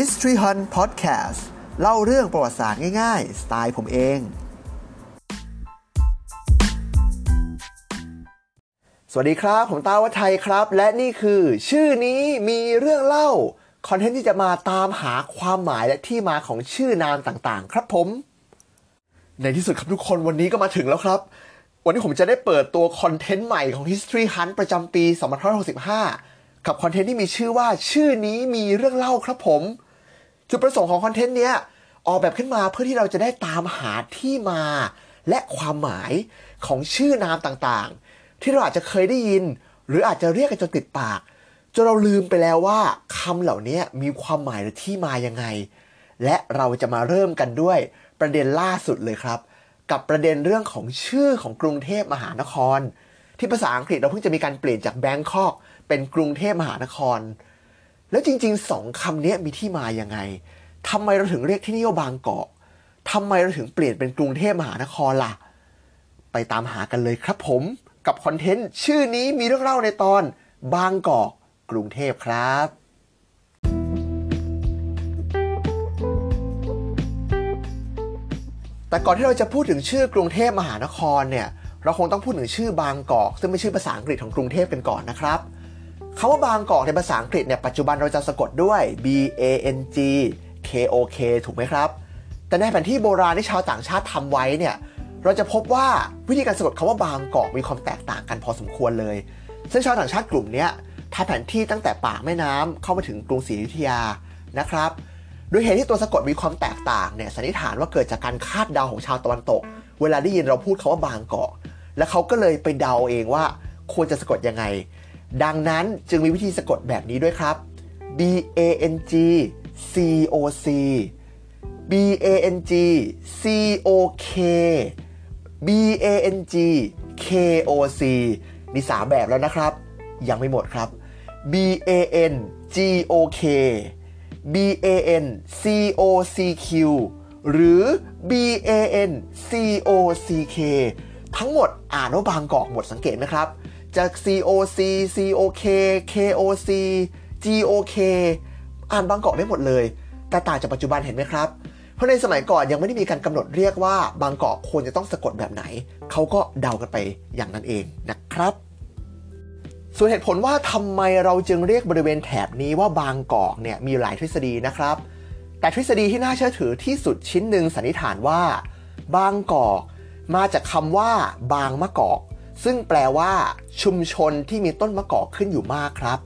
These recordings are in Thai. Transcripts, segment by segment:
History Hunt Podcast เล่าเรื่องประวัติศาสตร์ง่ายๆ สไตล์ผมเอง สวัสดีครับ ผมตาวัฒไทยครับ และนี่คือ ชื่อนี้มีเรื่องเล่า คอนเทนต์ที่จะมาตามหาความหมายและที่มาของชื่อนามต่างๆ ครับผม ในที่สุดครับทุกคนวันนี้ก็มาถึงแล้วครับ วันนี้ผมจะได้เปิดตัวคอนเทนต์ใหม่ของ History Hunt ประจำปี 2565กับคอนเทนต์ที่มีชื่อว่าชื่อนี้มีเรื่องเล่าครับผม จุดประสงค์ของคอนเทนต์เนี้ยออกแบบขึ้นมาเพื่อที่เราจะได้ตามหาที่มาและความหมายของชื่อนามต่างๆ ที่เราอาจจะเคยได้ยิน หรืออาจจะเรียกกันจนติดปากจนเราลืมไปแล้วว่าคำเหล่านี้มีความหมายหรือที่มายังไง และเราจะมาเริ่มกันด้วยประเด็นล่าสุดเลยครับ กับประเด็นเรื่องของชื่อของกรุงเทพมหานคร ที่ภาษาอังกฤษเราเพิ่งจะมีการเปลี่ยนจากแบงคอกเป็นกรุงเทพมหานคร แล้วจริงๆสองคำนี้มีที่มายังไงทำไมเราถึงเรียกที่นี่ว่าบางเกอกทำไมเราถึงเปลี่ยนเป็นกรุงเทพมหานครล่ะ ไปตามหากันเลยครับผม กับคอนเทนต์ชื่อนี้มีเรื่องเล่าในตอน บางเกอกกรุงเทพครับแต่ก่อนที่เราจะพูดถึงชื่อกรุงเทพมหานครเนี่ย เราคงต้องพูดถึงชื่อบางกอก ซึ่งเป็นชื่อภาษาอังกฤษของกรุงเทพกันก่อนนะครับ คำว่าบางกอกในภาษาอังกฤษเนี่ยปัจจุบันเราจะสะกดด้วย B A N G K O K ถูกไหมครับ แต่ในแผนที่โบราณที่ชาวต่างชาติทำไว้เนี่ยเราจะพบว่าวิธีการสะกดคำว่าบางกอกมีความแตกต่างกันพอสมควรเลย ซึ่งชาวต่างชาติกลุ่มนี้ทำแผนที่ตั้งแต่ปากแม่น้ำเข้ามาถึงกรุงศรีอยุธยานะครับโดยเหตุที่ตัวสะกดมีความแตกต่างเนี่ยสันนิษฐานว่าเกิดจากการคาดเดาของชาวตะวันตก เวลาได้ยินเราพูดคาว่าบางกอก และเขาก็เลยไปเดาเองว่าควรจะสะกดยังไง ดังนั้นจึงมีวิธีสะกดแบบนี้ด้วยครับ B A N G C O C B A N G C O K B A N G K O C มีสามแบบแล้วนะครับ ยังไม่หมดครับ B A N G O K B A N C O C Q หรือ B A N C O C K ทั้งหมดอ่านว่าบางกอกหมดสังเกตไหมครับ จาก C O C C O K K O C G O K อ่านบางกอกได้หมดเลย แต่ต่างจากปัจจุบันเห็นไหมครับ เพราะในสมัยก่อนยังไม่ได้มีการกำหนดเรียกว่าบางกอกควรจะต้องสะกดแบบไหน เขาก็เดากันไปอย่างนั้นเองนะครับ ส่วนเหตุผลว่าทำไมเราจึงเรียกบริเวณแถบนี้ว่าบางกอกเนี่ยมีหลายทฤษฎีนะครับ แต่ทฤษฎีที่น่าเชื่อถือที่สุดชิ้นหนึ่งสันนิษฐานว่า บางกอกมาจากคำว่า บางมะกอก ซึ่งแปลว่าชุมชนที่มีต้นมะกอกขึ้นอยู่มากครับ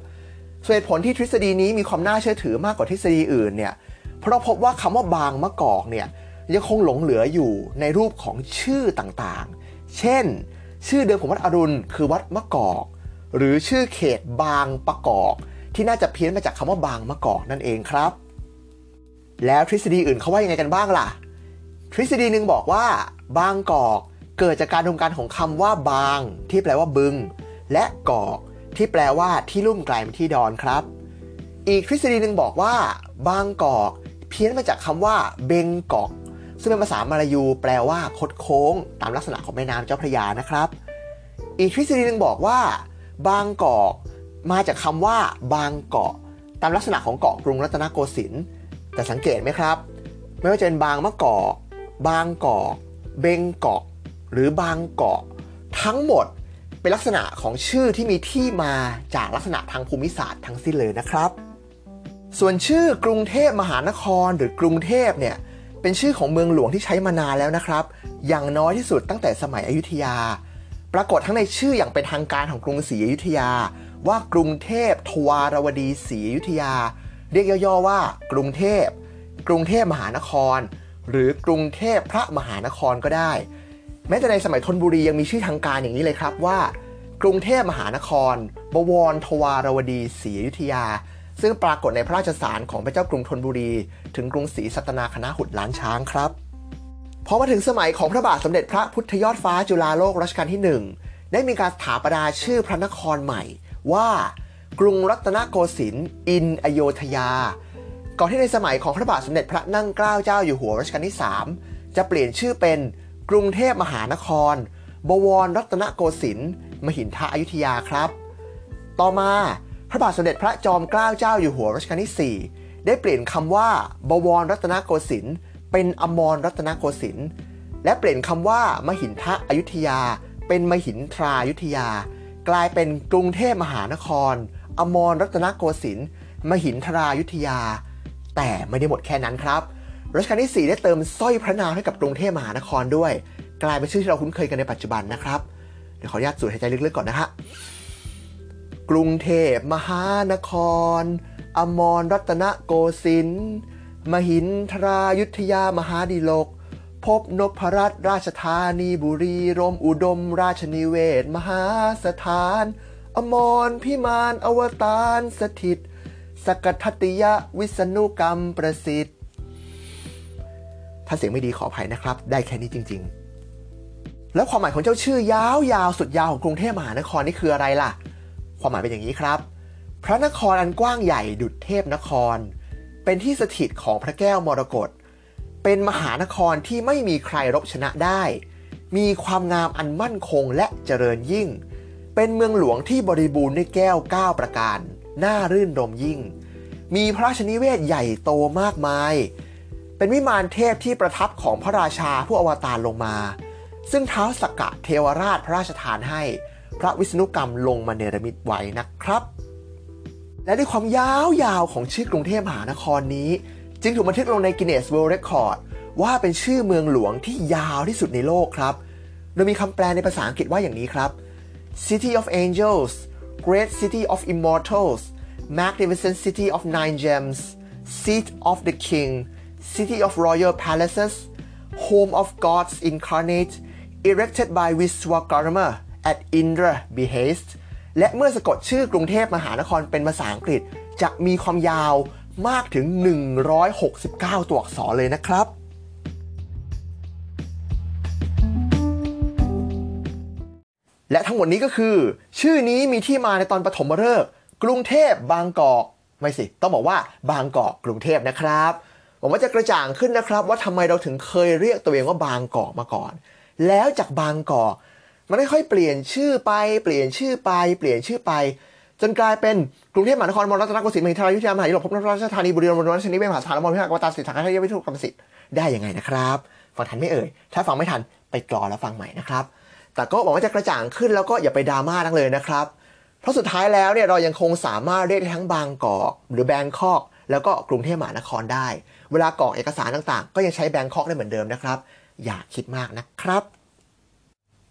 ส่วนเหตุผลที่ทฤษฎีนี้มีความน่าเชื่อถือมากกว่าทฤษฎีอื่นเนี่ย เพราะพบว่าคำว่าบางมะกอกเนี่ยยังคงหลงเหลืออยู่ในรูปของชื่อต่างๆ เช่น ชื่อเดิมของวัดอรุณคือวัดมะกอก หรือชื่อเขตบางประกอบที่น่าจะเพี้ยนมาจากคำว่าบางมะกอกนั่นเองครับ แล้วทฤษฎีอื่นเขาว่ายังไงกันบ้างล่ะ ทฤษฎีหนึ่งบอกว่า บางกอก เกิดจากการรวมกันของคำว่าบาง ที่แปลว่าบึง และกอก ที่แปลว่าที่ลุ่มกลายเป็นที่ดอนครับ อีกทฤษฎีหนึ่งบอกว่า บางกอก เพี้ยนมาจากคำว่าเบงกอก ซึ่งเป็นภาษามาลายู แปลว่าคดโค้ง ตามลักษณะของแม่น้ำเจ้าพระยานะครับ อีกทฤษฎีหนึ่งบอกว่า บางกอก มาจากคำว่า บางเกาะ ตามลักษณะของเกาะกรุงรัตนโกสินทร์แต่สังเกตไหมครับ ไม่ว่าจะเป็นบางมะกอก บางกอก เบงเกาะ หรือบางเกาะทั้งหมดเป็นลักษณะของชื่อที่มีที่มาจากลักษณะทางภูมิศาสตร์ทั้งสิ้นเลยนะครับ ส่วนชื่อกรุงเทพมหานครหรือกรุงเทพเนี่ยเป็นชื่อของเมืองหลวงที่ใช้มานานแล้วนะครับ อย่างน้อยที่สุดตั้งแต่สมัยอยุธยา ปรากฏทั้งในชื่ออย่างเป็นทางการของกรุงศรีอยุธยา ว่ากรุงเทพทวารวดีศรีอยุธยา เรียกย่อๆว่า กรุงเทพ กรุงเทพมหานคร หรือกรุงเทพพระมหานครก็ได้ แม้แต่ในสมัยธนบุรียังมีชื่อทางการอย่างนี้เลยครับว่า กรุงเทพมหานคร บวรทวารวดีศรีอยุธยา ซึ่งปรากฏในพระราชสารของพระเจ้ากรุงธนบุรี ถึงกรุงศรีสัตนาคณะหุดล้านช้างครับพอมาถึงสมัยของพระบาทสมเด็จพระพุทธยอดฟ้าจุฬาโลกรัชกาลที่ 1 ได้มีการสถาปนาชื่อพระนครใหม่ ว่ากรุงรัตนโกสินทร์อินอโยธยา ก่อนที่ในสมัยของพระบาทสมเด็จพระนั่งเกล้าเจ้าอยู่หัวรัชกาลที่ 3 จะเปลี่ยนชื่อเป็น กรุงเทพมหานคร บวรรัตนโกสินทร์มหินทะอยุธยาครับ ต่อมาพระบาทสมเด็จพระจอมเกล้าเจ้าอยู่หัวรัชกาลที่ 4 ได้เปลี่ยนคำว่า บวรรัตนโกสินทร์เป็นอมรรัตนโกสินทร์และเปลี่ยนคำว่า มหินทะอยุธยา เป็นมหินทรายุธยา กลายเป็นกรุงเทพมหานคร อมรรัตนโกสินทร์มหินทรายุธยา แต่ไม่ได้หมดแค่นั้นครับ รัชกาลที่ 4 ได้เติมสร้อยพระนามให้กับกรุงเทพมหานครด้วย กลายเป็นชื่อที่เราคุ้นเคยกันในปัจจุบันนะครับ เดี๋ยวขออนุญาตสูดหายใจลึกๆก่อนนะฮะกรุงเทพมหานคร อมรรัตนโกสินทร์มหินทรายุทธยามหาดิลก พบนพรัตนราชธานีบุรีรมอุดม ราชนิเวศ มหาสถาน อมรพิมานอวตารสถิต สกทัตติยวิษณุกรรมประสิทธิ์ ถ้าเสียงไม่ดีขออภัยนะครับ ได้แค่นี้จริง ๆ แล้วความหมายของเจ้าชื่อยาวๆสุดยาวของกรุงเทพมหานครนี่คืออะไรล่ะ ความหมายเป็นอย่างนี้ครับ พระนครอันกว้างใหญ่ดุจเทพนคร เป็นที่สถิตของพระแก้วมรกตเป็นมหานครที่ไม่มีใครรบชนะได้ มีความงามอันมั่นคงและเจริญยิ่ง เป็นเมืองหลวงที่บริบูรณ์ด้วยแก้ว 9 ประการ น่ารื่นรมยิ่ง มีพระราชนิเวศใหญ่โตมากมาย เป็นวิมานเทพที่ประทับของพระราชาผู้อวตารลงมา ซึ่งเท้าสกกะเทวราชพระราชทานให้ พระวิษณุกรรมลงมาเนรมิตไว้นะครับ และด้วยความยาวๆของชื่อกรุงเทพมหานครนี้ จึงถูกบันทึกลงใน Guinness World Record ว่าเป็นชื่อเมืองหลวงที่ยาวที่สุดในโลกครับ โดยมีคำแปลในภาษาอังกฤษว่าอย่างนี้ครับ City of Angels Great City of Immortals Magnificent City of Nine Gems Seat of the King City of Royal Palaces Home of Gods Incarnate Erected by Vishwakarma at Indra behest และเมื่อสะกดชื่อกรุงเทพมหานครเป็นภาษาอังกฤษ จะมีความยาวมากถึง 169 ตัวอักษรเลยนะครับ และทั้งหมดนี้ก็คือ ชื่อนี้มีที่มาในตอนปฐมฤกษ์กรุงเทพบางกอก ไม่สิ ต้องบอกว่าบางกอกกรุงเทพนะครับ หวังว่าจะกระจ่างขึ้นนะครับ ว่าทำไมเราถึงเคยเรียกตัวเองว่าบางกอกมาก่อน แล้วจากบางกอกมันค่อยๆเปลี่ยนชื่อไปเปลี่ยนชื่อไป เปลี่ยนชื่อไป จนกลายเป็นกรุงเทพมหานครมรรัตนโกสินทร์มหิทรายุทธยามหาวิทยาลัยพบนราชธานีบุรีรัมย์มรราชนิเวศมหาสารมรพิหารกวตาสิทธาคาทยวิทุกรรมสิทธิ์ได้ยังไงนะครับฟังทันไม่เอ่ยถ้าฟังไม่ทันไปกรอแล้วฟังใหม่นะครับ แต่ก็บอกว่าจะกระจ่างขึ้นแล้วก็อย่าไปดราม่าทั้งเลยนะครับ เพราะสุดท้ายแล้วเนี่ยเรายังคงสามารถเรียกได้ทั้งบางกอกหรือแบงคอก แล้วก็กรุงเทพมหานครได้ เวลากรอกเอกสารต่างๆ ก็ยังใช้แบงคอกได้เหมือนเดิมนะครับ อย่าคิดมากนะครับ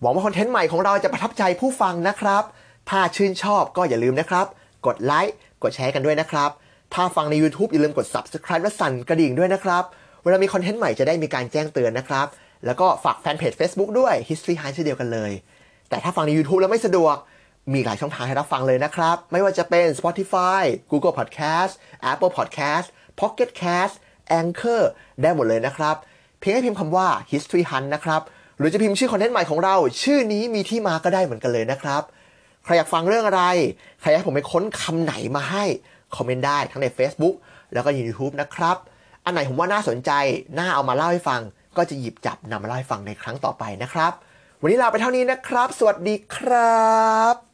หวังว่าคอนเทนต์ใหม่ของเราจะประทับใจผู้ฟังนะครับ ถ้าชื่นชอบก็อย่าลืมนะครับ กดไลค์กดแชร์กันด้วยนะครับ ถ้าฟังใน YouTube อย่าลืมกด Subscribe และสั่นกระดิ่งด้วยนะครับ เวลามีคอนเทนต์ใหม่จะได้มีการแจ้งเตือนนะครับ แล้วก็ฝากแฟนเพจ Facebook ด้วย History High เช่นเดียวกันเลย แต่ถ้าฟังใน YouTube แล้วไม่สะดวก มีหลายช่องทางให้รับฟังเลยนะครับ ไม่ว่าจะเป็น Spotify Google Podcast Apple Podcast Pocket Cast Anchor ได้หมดเลยนะครับ เพียงให้พิมพ์คำว่า History Hunt นะครับ หรือจะพิมพ์ชื่อคอนเทนต์ใหม่ของเรา ชื่อนี้มีที่มาก็ได้เหมือนกันเลยนะครับ ใครอยากฟังเรื่องอะไร ใครอยากให้ผมไปค้นคำไหนมาให้ คอมเมนต์ได้ทั้งใน Facebook แล้วก็ใน YouTube นะครับ อันไหนผมว่าน่าสนใจ น่าเอามาเล่าให้ฟัง ก็จะหยิบจับนำมาเล่าให้ฟังในครั้งต่อไปนะครับ วันนี้ลาไปเท่านี้นะครับ สวัสดีครับ